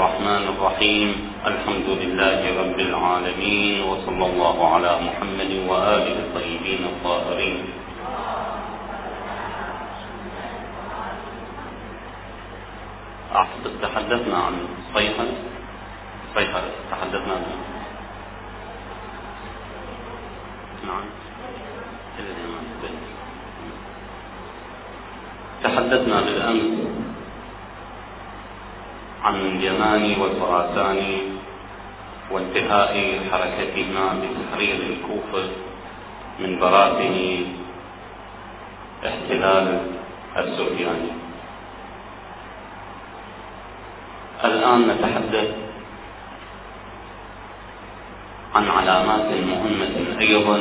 الرحمن الرحيم. الحمد لله رب العالمين وصلى الله على محمد وآله الطيبين الطاهرين. أعتقد تحدثنا عن صيحة. صيحة تحدثنا عنه نعم. تحدثنا بالأمس. عن اليماني والخراساني وانتهاء حركتهما بتحرير الكوفة من براثن احتلال السفياني الآن نتحدث عن علامات مهمة أيضا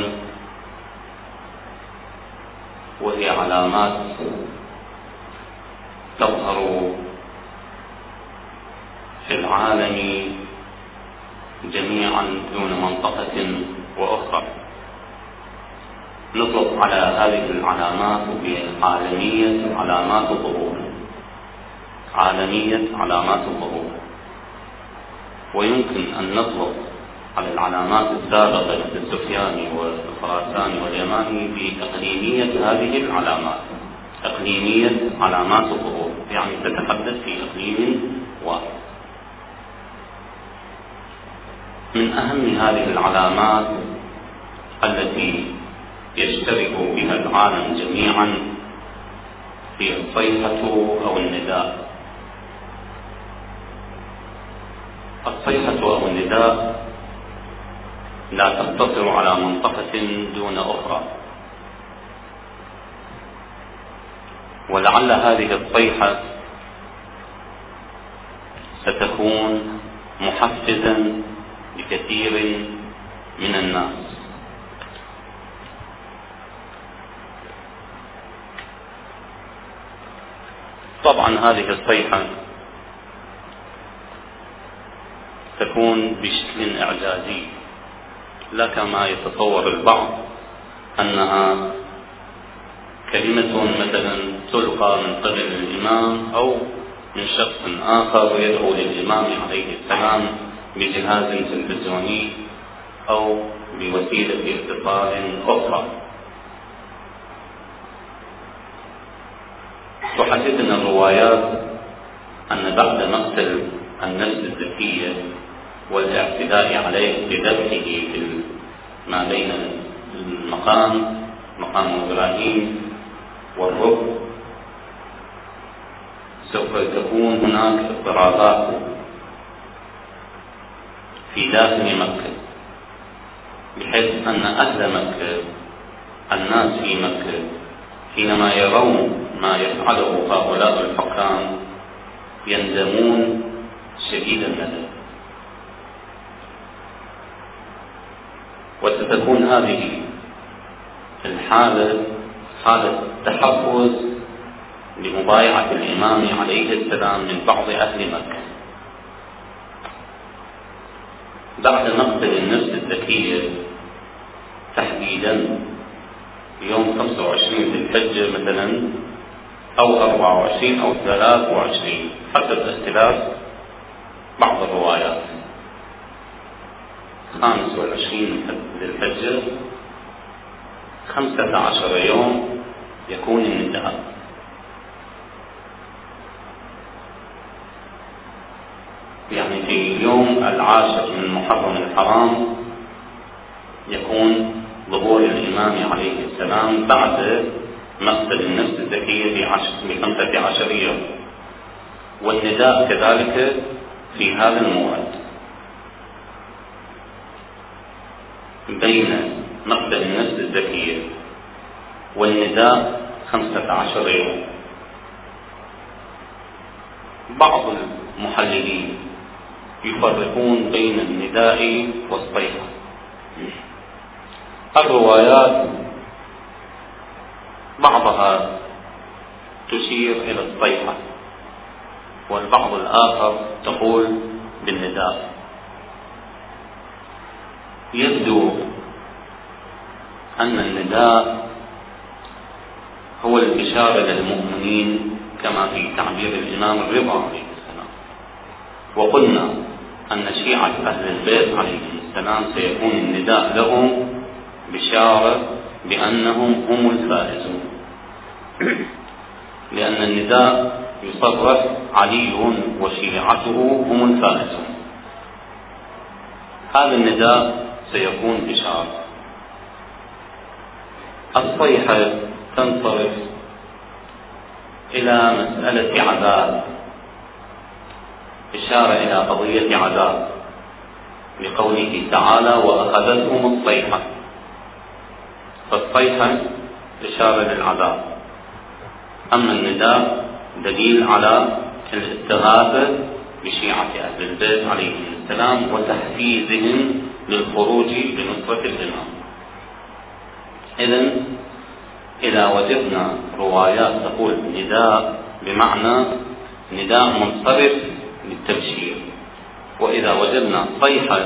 وهي علامات تظهر في العالم جميعا دون منطقة وأخرى. نطلق على هذه العلامات بعالمية علامات الظهور. عالمية علامات الظهور. ويمكن أن نطلق على العلامات السابقة مثل السفياني والخراساني واليماني بإقليمية هذه العلامات. إقليمية علامات الظهور. يعني تتحدث في إقليم واحد. من أهم هذه العلامات التي يشترك بها العالم جميعا هي الصيحة أو النداء. الصيحة أو النداء لا تقتصر على منطقة دون أخرى. ولعل هذه الصيحة ستكون محفزا لكثير من الناس. طبعا هذه الصيحة تكون بشكل إعجازي لا كما يتصور البعض أنها كلمة مثلا تلقى من قبل الإمام أو من شخص آخر يدعو للإمام عليه السلام بجهاز تلفزيوني أو بوسيلة اتصال أخرى. تحدثنا الروايات أن بعد مقتل النفس الذكية والاعتداء عليه بذبحه في ما بين المقام مقام إبراهيم والركن سوف تكون هناك اضطرابات. في داخل مكة بحيث أن أهل مكة الناس في مكة حينما يرون ما يفعله هؤلاء الحكام يندمون شديد الندم. وستكون هذه الحالة حالة تحفز لمبايعة الإمام عليه السلام من بعض أهل مكة. بعد مقتل النفس الذكية تحديدا يوم 25 ذي الحجة مثلا أو 24 أو 23 حسب اختلاف بعض الروايات. 25 ذي الحجة 15 يوم يكون النداء. يعني في اليوم العاشر من محرم الحرام يكون ظهور الإمام عليه السلام بعد مقتل النفس الزكية بخمسة عشر يوم. والنداء كذلك في هذا الموعد. بين مقتل النفس الزكية والنداء خمسة عشر يوم. بعض المحللين يفرقون بين النداء والصيحة الروايات بعضها تشير إلى الصيحة والبعض الآخر تقول بالنداء. يبدو أن النداء هو الإشارة للمؤمنين كما في تعبير الإمام الرضا. عليه وقلنا أن شيعة أهل البيت عليهم السلام سيكون النداء لهم بشارة بأنهم هم الفائزون. لأن النداء يصرف علي وشيعته هم الفائزون. هذا النداء سيكون بشارة. الصيحة تنصرف إلى مسألة عذاب. إشارة إلى قضية عذاب لقوله تعالى وأخذتهم الصيحة. فالصيحة إشارة للعذاب. أما النداء دليل على الاستغاثة بشيعة أهل البيت عليهم السلام وتحفيزهم للخروج بنصرة الإمام. إذا إذا وجدنا روايات تقول نداء بمعنى نداء منصرف للتبشير. وإذا وجدنا صيحة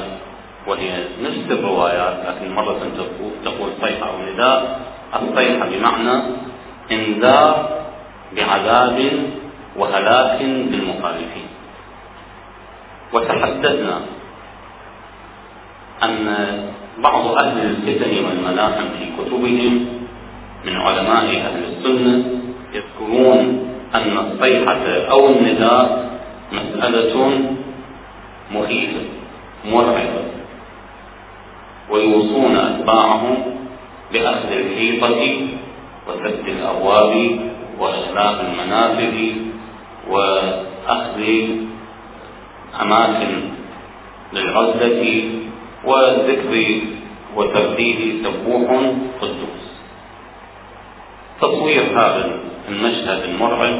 وهي نفس الروايات لكن مرة تقول صيحة أو نداء الصيحة بمعنى إنذار بعذاب وهلاك بالمخالفين وتحدثنا أن بعض أهل الفتن والملاحم في كتبهم من علماء أهل السنة يذكرون أن الصيحة أو النداء مسألة مخيفة مرعبة ويوصون أتباعهم بأخذ الحيطة وسد الأبواب وإغلاق المنافذ وأخذ أماكن للعزلة وذكر وترديد سبوح قدوس. تصوير هذا المشهد المرعب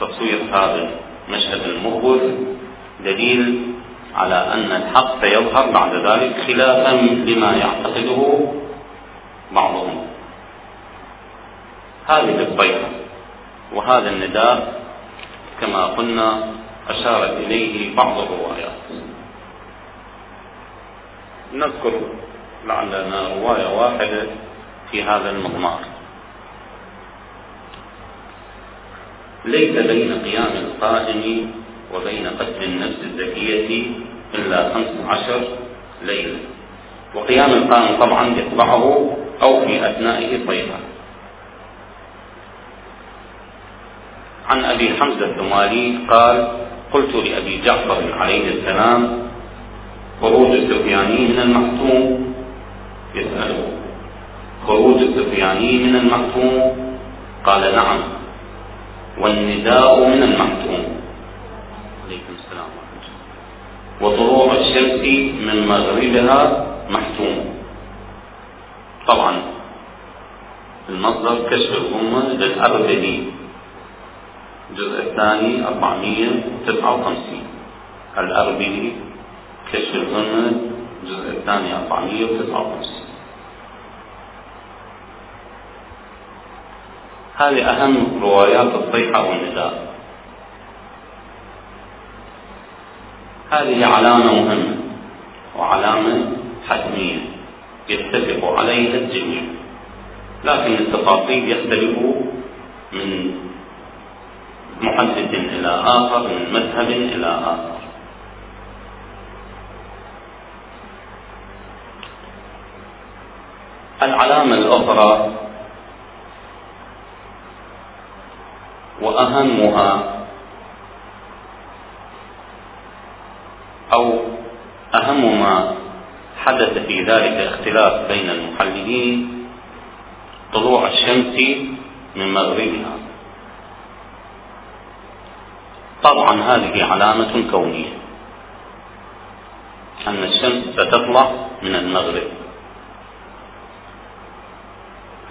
تصوير هذا المشهد المخوف دليل على أن الحق سيظهر بعد ذلك خلافا لما يعتقده بعضهم. هذه الصيحة وهذا النداء كما قلنا أشارت إليه بعض الروايات. نذكر لعلنا رواية واحدة في هذا المضمار. ليس بين قيام القائم وبين قتل النفس الزكية إلا خمس عشر ليلة. وقيام القائم طبعا يتبعه أو في أثنائه صيحة عن أبي حمزة الثمالي قال قلت لأبي جعفر عليه السلام خروج السفياني من المحتوم يسأله. خروج السفياني من المحتوم قال نعم. والنداء من المحتوم. عليكم السلام وطلوع الشمس من مغربها محتوم. طبعا المصدر كشف الأمة للأربعي الجزء الثاني 459 الأربعي كشف الأمة الجزء الثاني 459 هذه أهم روايات الصيحة والنداء. هذه علامة مهمة وعلامة حتمية. يتفق عليها الجميع. لكن التفاصيل يختلف من محدث إلى آخر من مذهب إلى آخر. العلامة الأخرى وأهمها أو أهم ما حدث في ذلك اختلاف بين المحللين طلوع الشمس من مغربها. طبعا هذه علامة كونية أن الشمس ستطلع من المغرب.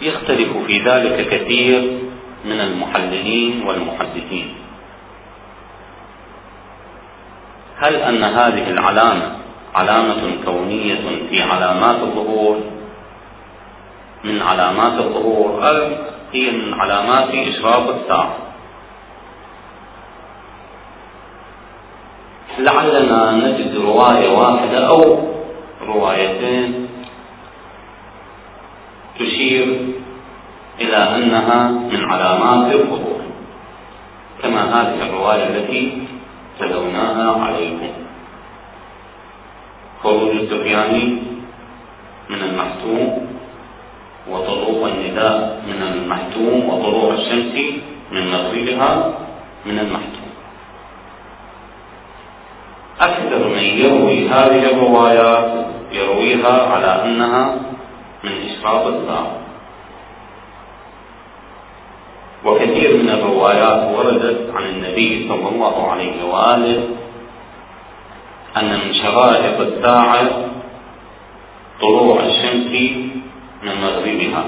يختلف في ذلك كثير من المحللين والمحدثين. هل أن هذه العلامة علامة كونية في علامات الظهور؟ من علامات الظهور؟ أو هي من علامات إشراف الساعة؟ لعلنا نجد رواية واحدة أو روايتين تشير إلى أنها من علامات الظهور كما هذه الرواية التي تلوناها عليكم. خروج السفياني من المحتوم وطلوع النداء من المحتوم وطلوع الشمس من مغربها من المحتوم. أكثر من يروي هذه الروايات يرويها على أنها من إشراف الساعة وكثير من الروايات وردت عن النبي صلى الله عليه وآله أن من شرائط الساعة طلوع الشمس من مغربها.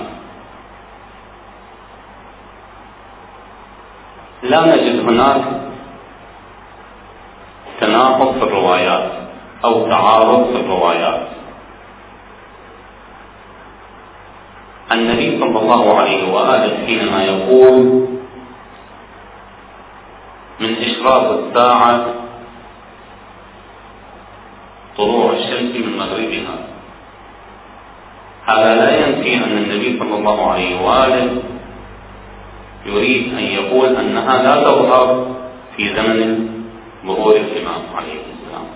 لا نجد هناك تناقض في الروايات أو تعارض في الروايات. النبي صلى الله عليه وآله حينما يقول من إشراف الساعة طلوع الشمس من مغربها. هذا لا ينفي أن النبي صلى الله عليه وآله يريد أن يقول أنها لا تظهر في زمن ظهور الإمام عليه السلام.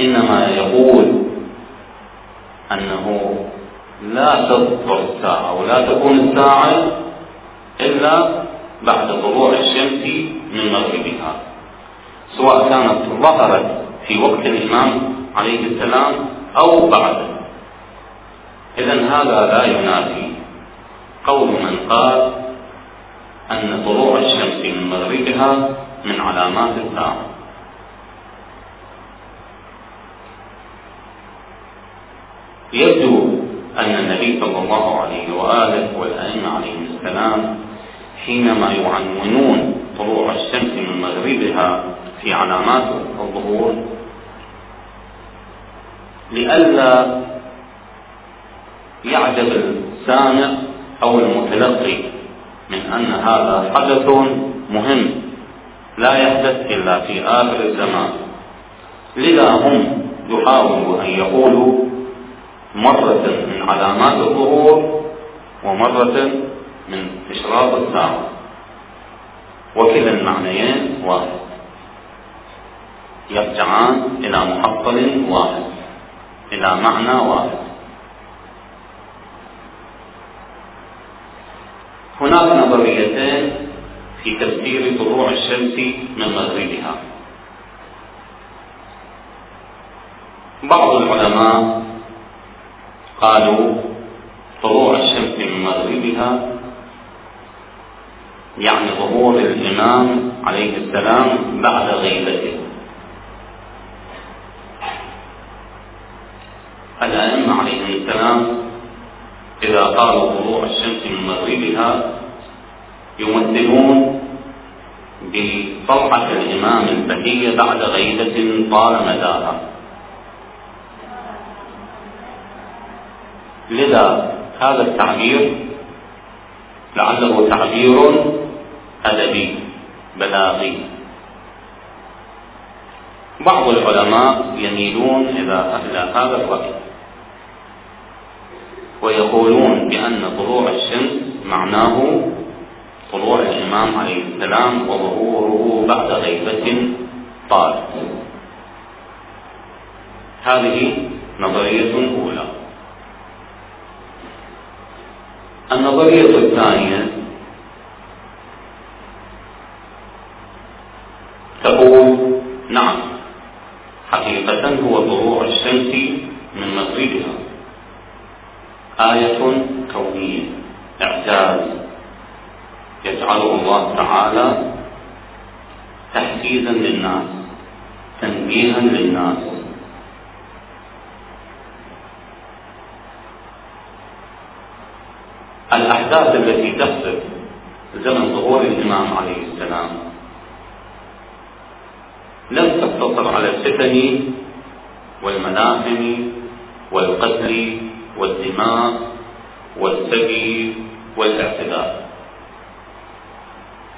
إنما يقول أنه لا تظهر الساعة ولا تكون الساعة إلا بعد طلوع الشمس من مغربها. سواء كانت ظهرت في وقت الإمام عليه السلام أو بعده إذا هذا لا ينافي قول من قال أن طلوع الشمس من مغربها من علامات الساعة. يبدو أن النبي صلى الله عليه وآله والأئمة عليهم السلام حينما يعنونون طلوع الشمس من مغربها في علامات الظهور لئلا يعجب السامع أو المتلقي من أن هذا حدث مهم لا يحدث إلا في آخر الزمان. لذا هم يحاولوا أن يقولوا مرة من علامات الظهور ومرة من إشراق الساعة وكلا المعنيين واحد. يرجعان إلى محصل واحد. إلى معنى واحد. هناك نظريتين في تفسير طلوع الشمس من مغربها. بعض العلماء قالوا طلوع الشمس من مغربها يعني ظهور الإمام عليه السلام بعد غيبته. الأئمة عليهم السلام إذا قالوا طلوع الشمس من مغربها يمثلون بطلعة الإمام البهية بعد غيبة طال مداها. لذا هذا التعبير لعله تعبير أدبي بلاغي. بعض العلماء يميلون إلى هذا الرأي ويقولون بأن طلوع الشمس معناه طلوع الإمام عليه السلام وظهوره بعد غيبة طالت هذه نظرية أولى. النظرية الثانية تقول نعم حقيقة هو طلوع الشمس من مغربها. آية كونية إعجاز. يجعله الله تعالى تحفيزا للناس تنبيها للناس. الأحداث التي تحصل زمن ظهور الإمام عليه السلام. لم تقتصر على الفتن والملاحم والقتل والدماء والسبي والاعتداء.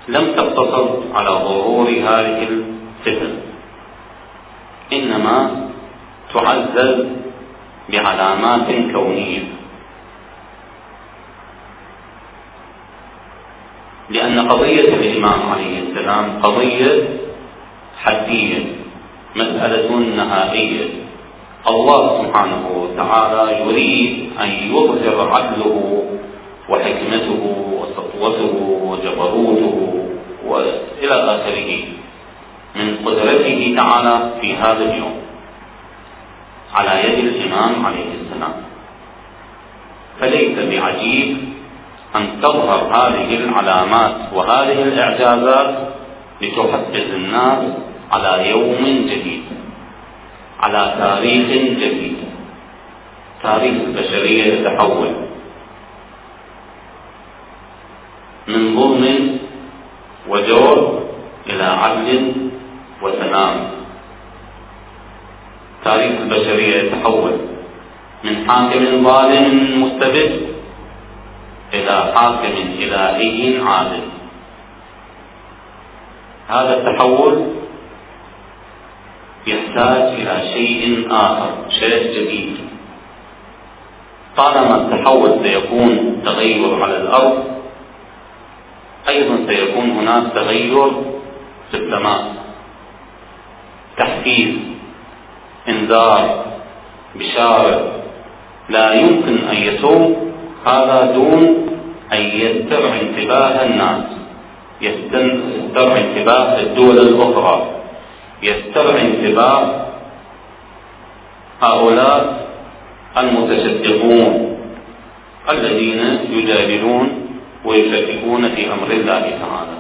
لم تقتصر على ظهور هذه الفتن إنما تعزز بعلامات كونية. لأن قضية الإمام عليه السلام قضية حدية مسألة نهائية. الله سبحانه وتعالى يريد أن يظهر عدله وحكمته وسطوته وجبروته وإلى آخره من قدرته تعالى في هذا اليوم على يد الإمام عليه السلام. فليس بعجيب أن تظهر هذه العلامات وهذه الإعجازات لتحفز الناس على يوم جديد على تاريخ جديد تاريخ البشرية يتحول من ظلم وجور إلى عدل وسلام. تاريخ البشرية يتحول من حاكم ظالم مستبد إلى حاكم إلهي عادل. هذا التحول يحتاج إلى شيء آخر شيء جديد. طالما التحول سيكون تغير على الأرض أيضا سيكون هناك تغير في السماء. تحفيز إنذار بشارة. لا يمكن أن يسوق هذا دون أن يسترع انتباه الناس. يسترع انتباه الدول الأخرى. يسترع انتباه هؤلاء المتشدقون الذين يجادلون ويشككون في أمر الله تعالى.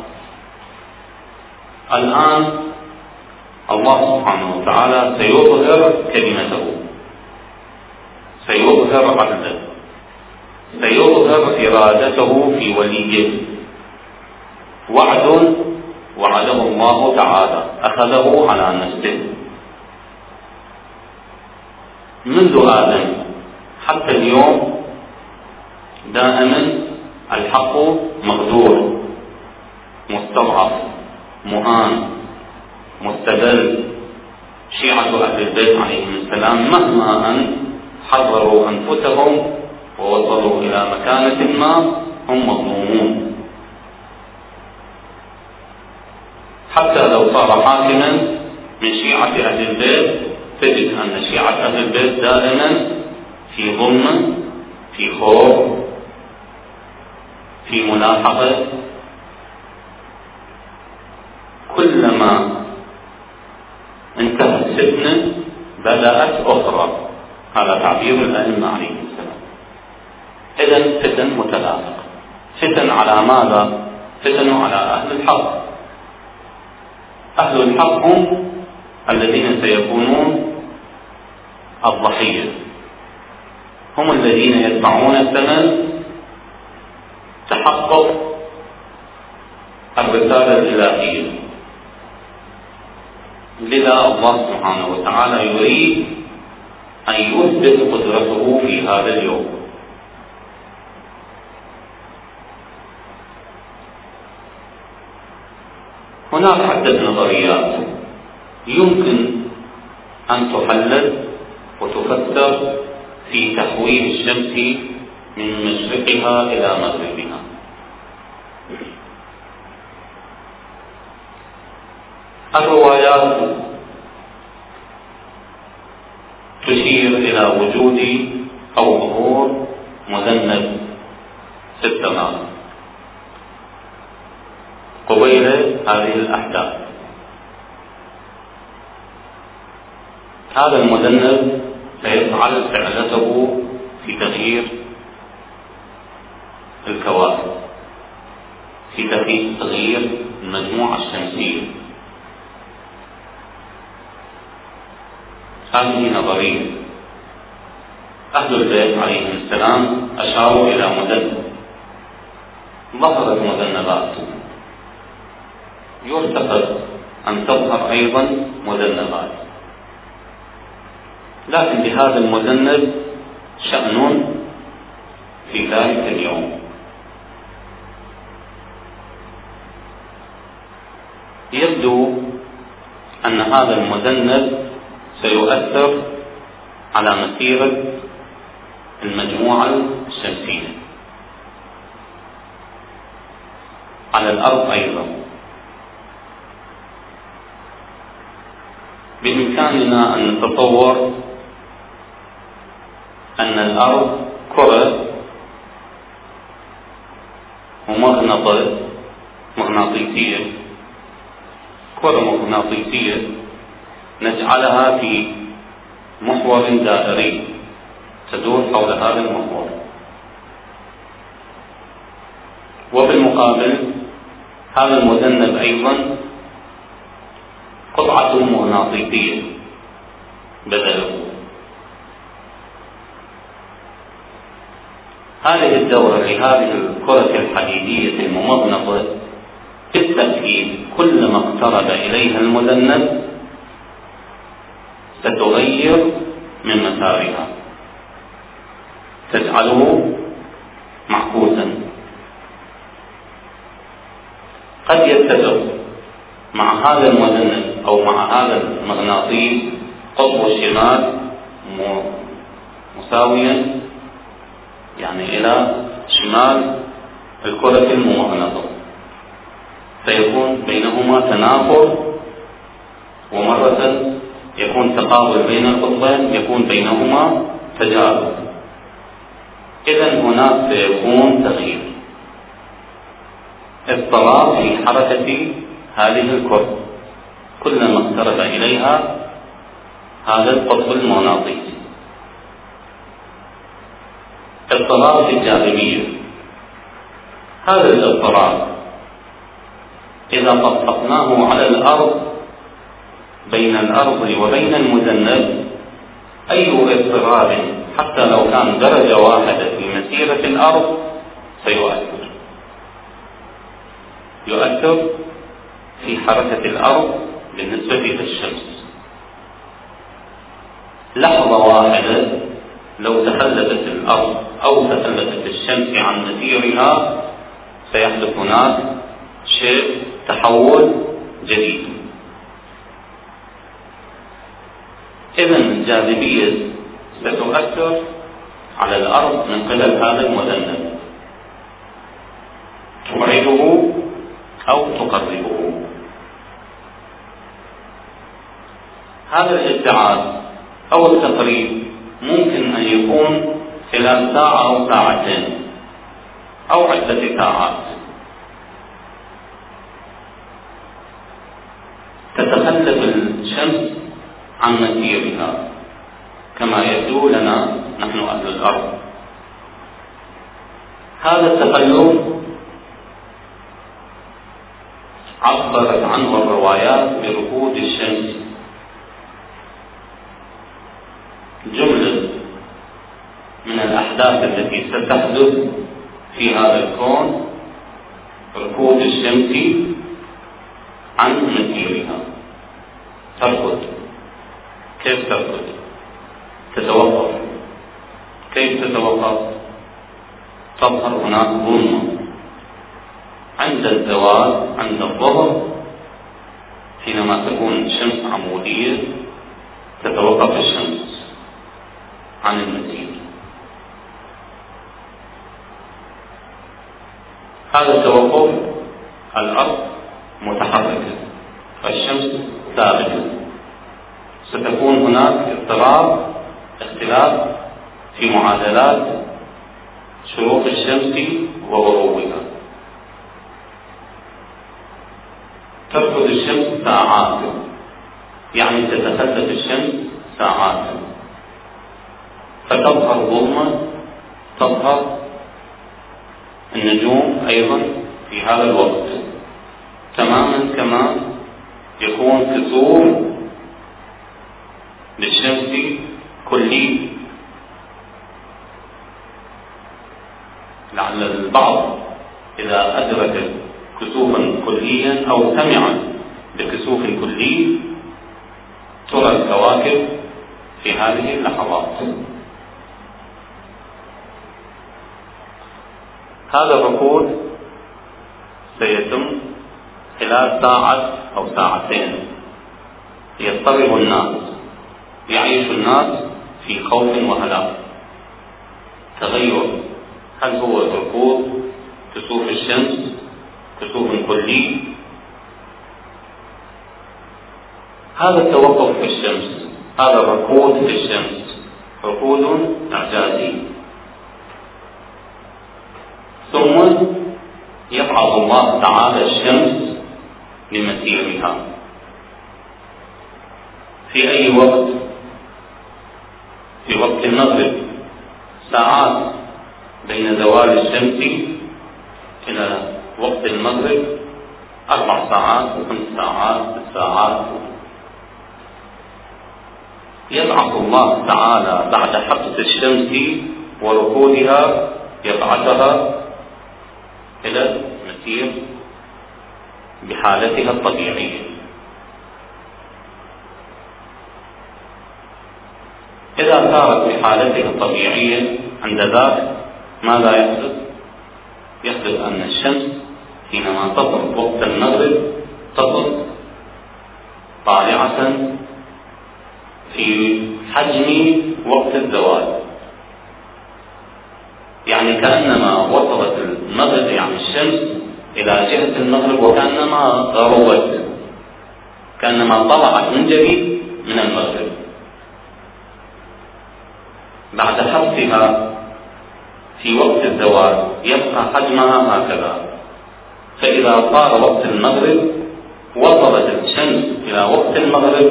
الآن الله سبحانه وتعالى سيظهر كلمته. سيظهر عدله سيظهر إرادته في وليه. وعد وعده الله تعالى. أخذه على نفسه. منذ آدم حتى اليوم دائما الحق مقدور مستضعف مهان مستدل. شيعة أهل البيت عليهم السلام مهما أن حرروا أنفسهم ووصلوا إلى مكانة ما هم مظلومون حتى لو صار حاكما من شيعة أهل البيت تجد أن شيعة أهل البيت دائما في ظلم في خوف في ملاحقة كلما انتهت فتنة بدأت أخرى هذا تعبير الأئمة السلام إذا فتن متلاحقة فتن على ماذا؟ فتن على أهل الحق. أهل الحق هم الذين سيكونون الضحية. هم الذين يدفعون الثمن تحقق الرسالة الإلهية. لذا الله سبحانه وتعالى يريد أن يثبت قدرته في هذا اليوم. هناك عدة نظريات. يمكن أن تحلل وتفسر في تحويل الشمس من مشرقها إلى مغربها. الروايات تشير إلى وجود أو ظهور مذنب في السماء قبيل هذه الأحداث. هذا المذنب سيفعل فعلته في تغيير الكواكب في تغيير المجموعة الشمسية. هذه نظرية. أهل البيت عليهم السلام أشاروا إلى مذنب ظهرت مذنبات يعتقد أن تظهر أيضا مذنبات. لكن لهذا المذنب شأن في ذلك اليوم. يبدو أن هذا المذنب سيؤثر على مسيرة المجموعة الشمسية. على الأرض أيضا. بإمكاننا أن نتصور أن الأرض كرة ممغنطة مغناطيسية. كرة مغناطيسية نجعلها في محور دائري تدور حول هذا المحور. وبالمقابل هذا المذنب أيضا قطعة مغناطيسية بدله هذه الدورة لهذه الكرة الحديدية الممغنطة بالتأكيد كلما اقترب إليها المذنب ستغير من مسارها. تجعله معكوسا. قد يتفق مع هذا المذنب أو مع هذا المغناطيس قطب الشمال مساويا يعني إلى شمال الكرة الممغنطة فيكون بينهما تنافر ومرة يكون تقابل بين القطبين يكون بينهما تجاذب إذا هناك سيكون تغيير. اضطراب في حركة هذه الكرة. كلما اقترب إليها هذا القطب المغناطيسي. اضطراب في الجاذبية. هذا الاضطراب إذا طبقناه على الأرض بين الأرض وبين المذنب أي اضطراب حتى لو كان درجة واحدة في مسيرة الأرض سيؤثر. يؤثر في حركة الأرض بالنسبة للشمس. لحظة واحدة لو تخلفت الأرض أو تخلفت الشمس عن مسيرها سيحدث هناك شيء تحول جديد. إذا الجاذبية ستؤثر على الأرض من قبل هذا المذنب تبعده أو تقربه هذا الابتعاد أو التقريب ممكن أن يكون خلال ساعة أو ساعتين أو عدة ساعات. تتخلف الشمس عن مسيرها. كما يبدو لنا نحن أهل الأرض. هذا التخلف عبرت عنه الروايات بركود الشمس. جملة من الأحداث التي ستحدث في هذا الكون ركود الشمس عن مسيرها تركض. كيف تركض؟ تتوقف. كيف تتوقف؟ تظهر هناك ظلمة. عند الزوال عند الظهر حينما تكون الشمس عمودية تتوقف الشمس. عن المسير هذا التوقف الأرض متحركة الشمس ثابتة ستكون هناك اضطراب اختلاف في معادلات شروق الشمس وغروبها. تركض الشمس ساعات. يعني تتخلف الشمس ساعات. فتظهر ظلمة تظهر النجوم أيضا في هذا الوقت. تماما كما يكون كسور للشمس كلي لعل البعض إذا أدرك كسوفا كليا أو سمع بكسوف كلي ترى الكواكب في هذه اللحظات. هذا الركود سيتم خلال ساعة أو ساعتين. يضطرب الناس يعيش الناس في خوف وهلاك. تغير هل هو ركود كسوف الشمس كسوف كلي هذا التوقف في الشمس هذا الركود في الشمس. ركود إعجازي. ثم يبعث الله تعالى الشمس لمسيرها في أي وقت في وقت المغرب ساعات بين زوال الشمس إلى وقت المغرب أربع ساعات وخمس ساعات ست ساعات يبعث الله تعالى بعد حبس الشمس وركودها يبعثها إلى المسير بحالتها الطبيعية إذا سارت بحالتها الطبيعية عند ذاك ماذا يحدث؟ يحدث أن الشمس حينما تطلع وقت المغرب تطلع طالعة في حجم وقت الزوال يعني كأنما وصلت المغرب يعني الشمس إلى جهة المغرب وكأنما غربت كأنما طلعت من جديد من المغرب. بعد حبسها في وقت الزوال يبقى حجمها هكذا. فإذا صار وقت المغرب وصلت الشمس إلى وقت المغرب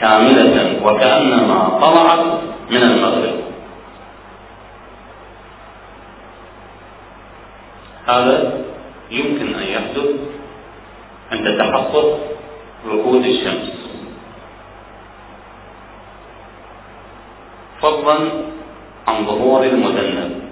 كاملة وكأنما طلعت من المغرب. هذا يمكن أن يحدث عند تحقق ركود الشمس. فضلا عن ظهور المذنب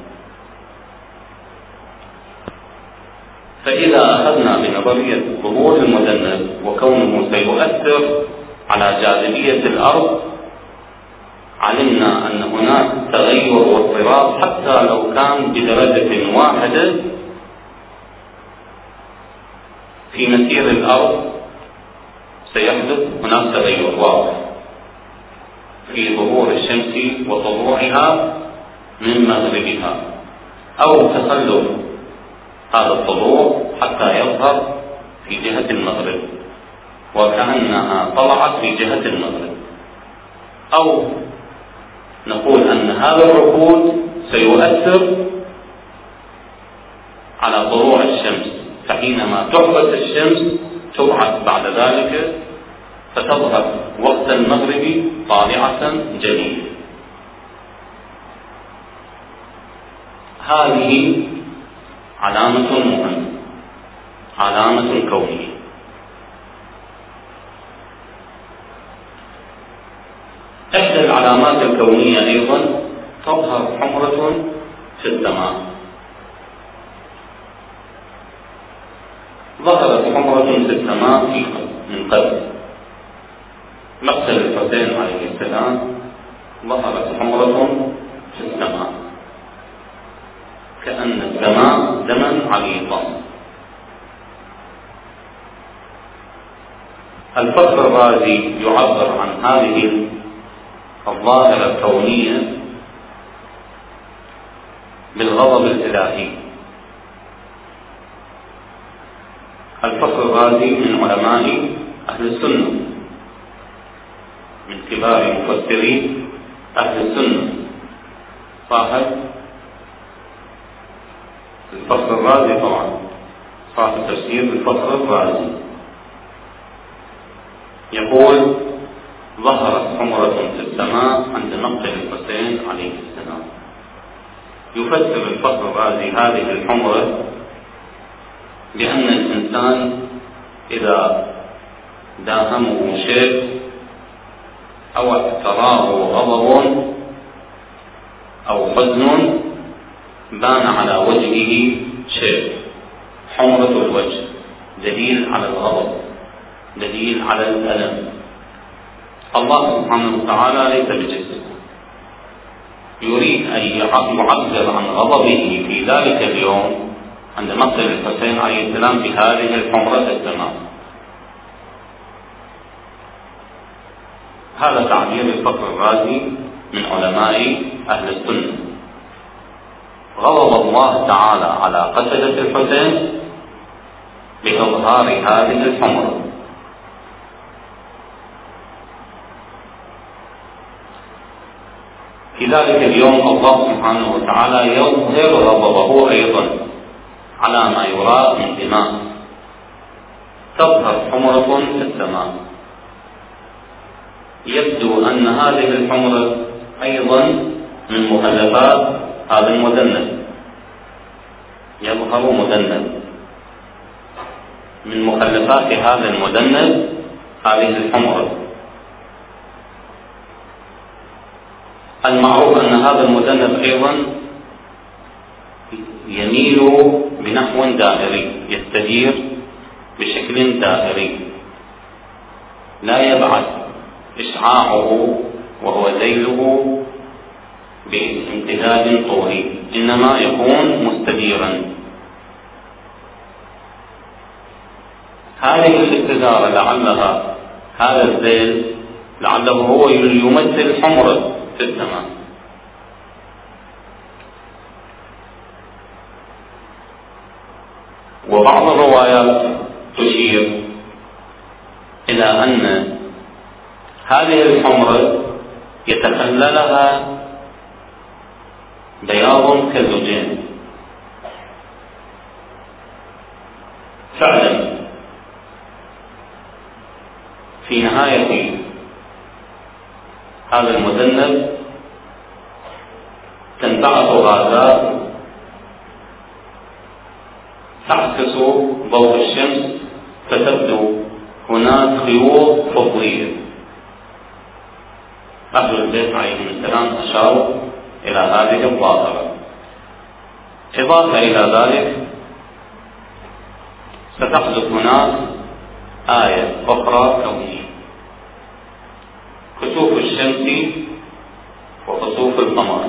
فإذا أخذنا بنظرية ظهور المذنب وكونه سيؤثر على جاذبية الأرض علمنا أن هناك تغير واضطراب حتى لو كان بدرجة واحدة في مسير الأرض سيحدث هناك تغير واضح في ظهور الشمس وطلوعها من مغربها أو تخلف هذا الطلوع حتى يظهر في جهة المغرب وكأنها طلعت في جهة المغرب. أو نقول أن هذا الركود سيؤثر على طلوع الشمس. فحينما تحبس الشمس تبعث بعد ذلك فتظهر وقت المغرب طالعة جلية هذه علامة مهمة علامة كونية. إحدى العلامات الكونية أيضا تظهر حمرة في السماء. ظهرت حمرة في السماء من قبل. مقتل الحسين عليه السلام ظهرت حمرة في السماء كأن السماء دما عميقا الفخر الرازي يعبر عن هذه الظاهرة الكونية بالغضب الإلهي. الفخر الرازي من علماء أهل السنة من كبار مفسري أهل السنة. صاحب الفخر الرازي طبعا صاحب تفسير الفخر الرازي يقول ظهرت حمرة في السماء عند مقتل الحسين عليه السلام. يفسر الفخر الرازي هذه الحمرة بأن الإنسان إذا داهمه شيء أو اعتراه غضب أو حزن بان على وجهه شيء. حمرة الوجه. دليل على الغضب. دليل على الألم. الله سبحانه وتعالى ليس بجسد يريد أن يعبر عن غضبه في ذلك اليوم عند مقتل الحسين عليه السلام بهذه الحمرة التمام هذا تعبير الفقر الرازي من علماء أهل السنة. غضب الله تعالى على قتلة الحسين بإظهار هذه الحمرة. في ذلك اليوم الله سبحانه وتعالى يظهر غضبه أيضا. على ما من دماء تظهر حمرة في السماء. يبدو أن هذه الحمرة أيضا من مخلفات هذا المذنب يظهر مذنب من مخلفات هذا المذنب هذه الحمرة. المعروف أن هذا المذنب أيضا يميل بنحو دائري يستدير بشكل دائري. لا يبعث إشعاعه وهو ذيله بامتداد طولي إنما يكون مستديرا. هذه الاستدارة لعلها هذا الذيل لعله هو يمثل حمرة في السماء وبعض الروايات تشير إلى أن هذه الحمرة يتخللها بياض كالزجاج. فعلا في نهاية هذا المذنب تنبعث غازات تعكس ضوء الشمس فتبدو هناك خيوط فضية. أهل البيت عليهم السلام أشاروا إلى هذه الظاهرة إضافة إلى ذلك ستحدث هناك آية أخرى كونية. كسوف الشمس وكسوف القمر.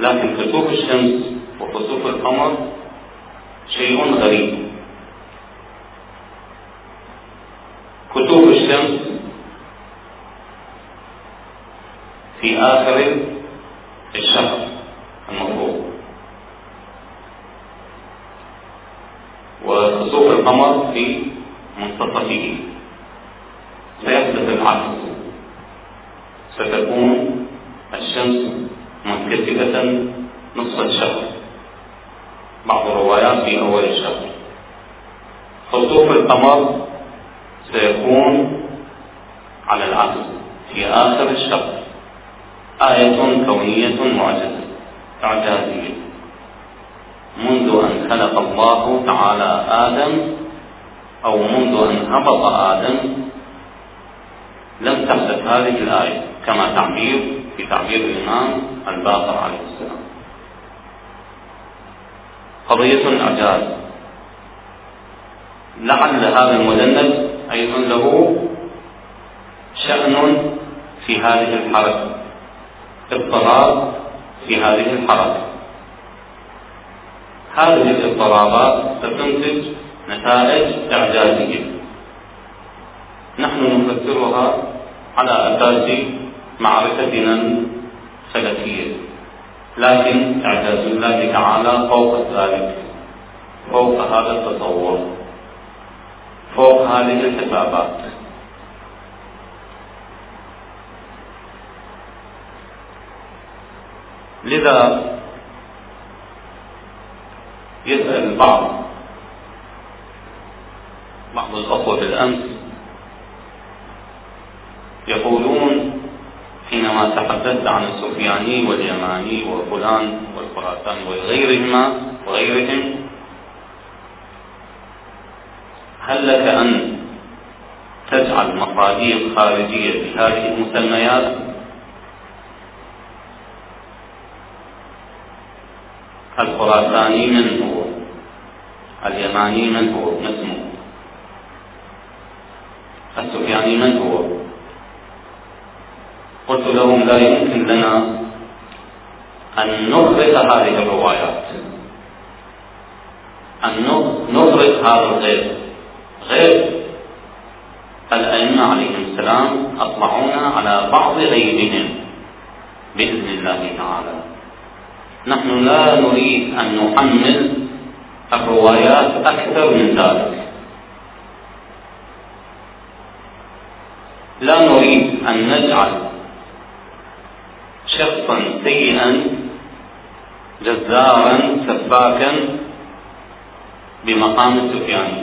لكن كسوف الشمس وكسوف القمر شيء غريب كسوف الشمس في آخر الشهر المفروض وخسوف القمر في منتصفه سيحدث العكس ستكون الشمس منكسفة نصف الشهر بعض الروايات في أول الشهر خسوف القمر سيكون على العكس في آخر الشهر آية كونية معجزة إعجازية منذ أن خلق الله تعالى آدم أو منذ أن هبط آدم لم تحدث هذه الآية كما تعبير في تعبير الإمام الباقر عليه السلام قضية إعجاز لعل هذا المذنب أيضا له شأن في هذه الحركة. اضطراب في هذه الحركة. هذه الاضطرابات ستنتج نتائج إعجازية. نحن نفسرها على أساس معرفتنا السلفية لكن إعجاز الله تعالى فوق ذلك فوق هذا التصور فوق هذه الحسابات. لذا يسأل البعض بعض الأخوة بالأمس يقولون حينما تحدثت عن السفياني واليماني وفلان والخراساني وغيرهما وغيرهم هل لك أن تجعل مصادر خارجية بهذه المسميات؟ الخراساني من هو؟ اليماني من هو؟ ما اسمه السفياني من هو؟ قلت لهم لا يمكن لنا أن نغرق هذه الروايات. أن نغرق هذا الغير غير الأئمة عليهم السلام أطلعونا على بعض غيبهم بإذن الله تعالى. نحن لا نريد أن نحمل الروايات أكثر من ذلك. لا نريد أن نجعل شخصا سيئا جزارا سفاكا بمقام السفياني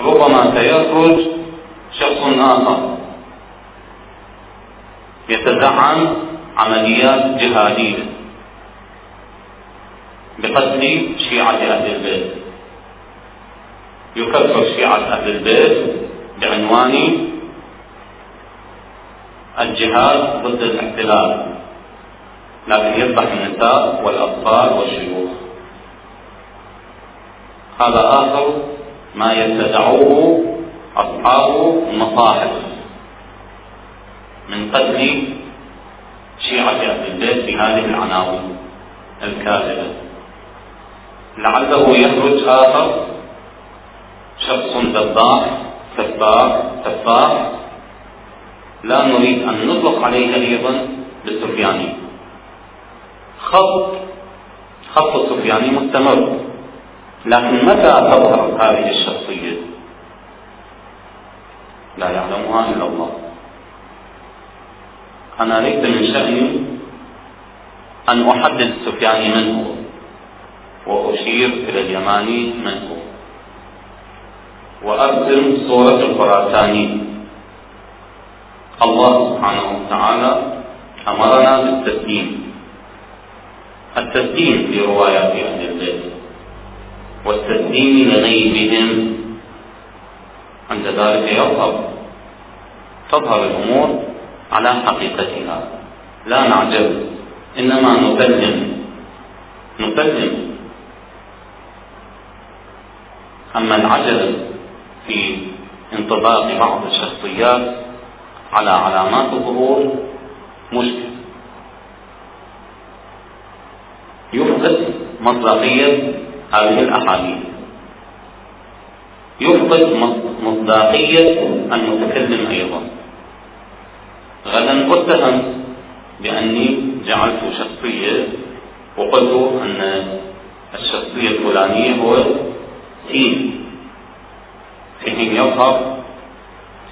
ربما سيخرج شخص آخر يتزعم عمليات جهادية بقتل شيعة أهل البيت. يكفر شيعة أهل البيت بعنوان الجهاد ضد الاحتلال لكن يذبح النساء والأطفال والشيوخ. هذا آخر ما يبتدعوه أصحاب المصاحف من قتل شيعة أهل البيت بهذه العناوين الكاذبة. لعله يخرج آخر شخص ذباح سفاح سفاح لا نريد أن نطلق عليه أيضا بالسفياني خط خط السفياني مستمر. لكن متى تظهر هذه الشخصية؟ لا يعلمها إلا الله. أنا ليس من شأني أن أحدد السفياني من هو وأشير إلى اليماني من هو. وأرسم صورة الخراساني. الله سبحانه وتعالى أمرنا بالتسليم. التسليم في روايات أهل البيت. والتسليم لغيبهم. عند ذلك يظهر. تظهر الأمور على حقيقتها. لا نعجز إنما نسلم نسلم أما العجز في انطباق بعض الشخصيات على علامات الظهور مشكل. يفقد مصداقية هذه الأحاديث. يفقد مصداقية المتكلم أيضا. غدا اتهم بأني جعلت شخصية وقلت أن الشخصية الفلانية هو سين. في حين يظهر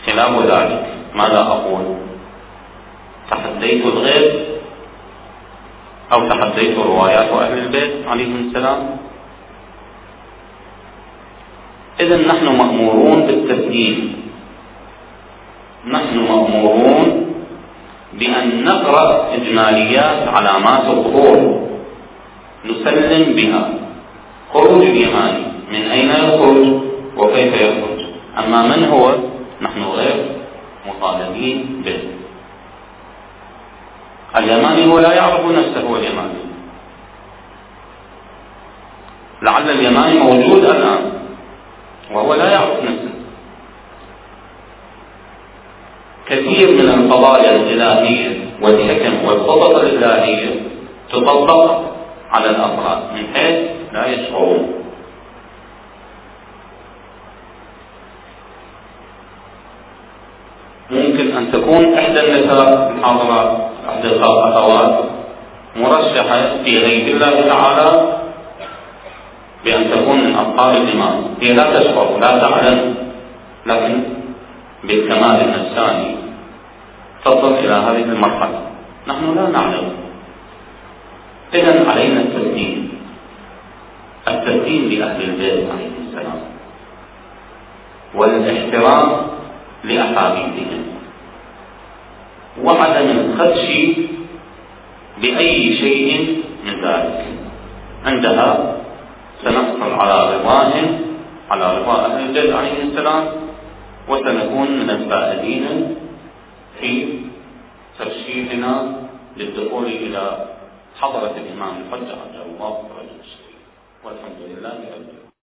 خلاف ذلك. ماذا أقول؟ تحديت الغيب أو تحديت روايات أهل البيت عليهم السلام؟ إذا نحن مأمورون بالتسليم نحن مأمورون بأن نقرأ إجماليات علامات الظهور. نسلم بها. خروج اليماني. من أين يخرج؟ وكيف يخرج؟ أما من هو؟ نحن غير. مطالبين به. اليماني هو لا يعرف نفسه هو اليماني لعل اليماني موجود الآن وهو لا يعرف نفسه. كثير من القضايا الإلهية والحكم والخطط الإلهية تطبق على الأفراد من حيث لا يشعرون ممكن أن تكون إحدى النساء الحاضرات إحدى الأخوات مرشحة في غيب الله تعالى بأن تكون من أصحاب الإيمان. هي لا تشعر لا تعلم لكن بالكمال النفساني تصل إلى هذه المرحلة. نحن لا نعلم. إذا علينا التسليم. التسليم لأهل البيت عليه السلام. والإحترام لأحاديثهم. وعدم الخدش بأي شيء من ذلك. عندها سنحصل على رضاهم على رضا أهل البيت عليه السلام وسنكون من الفائزين في ترشيحنا للدخول إلى حضرة الإمام الحجة رضي الله عنه. والحمد لله رب العالمين.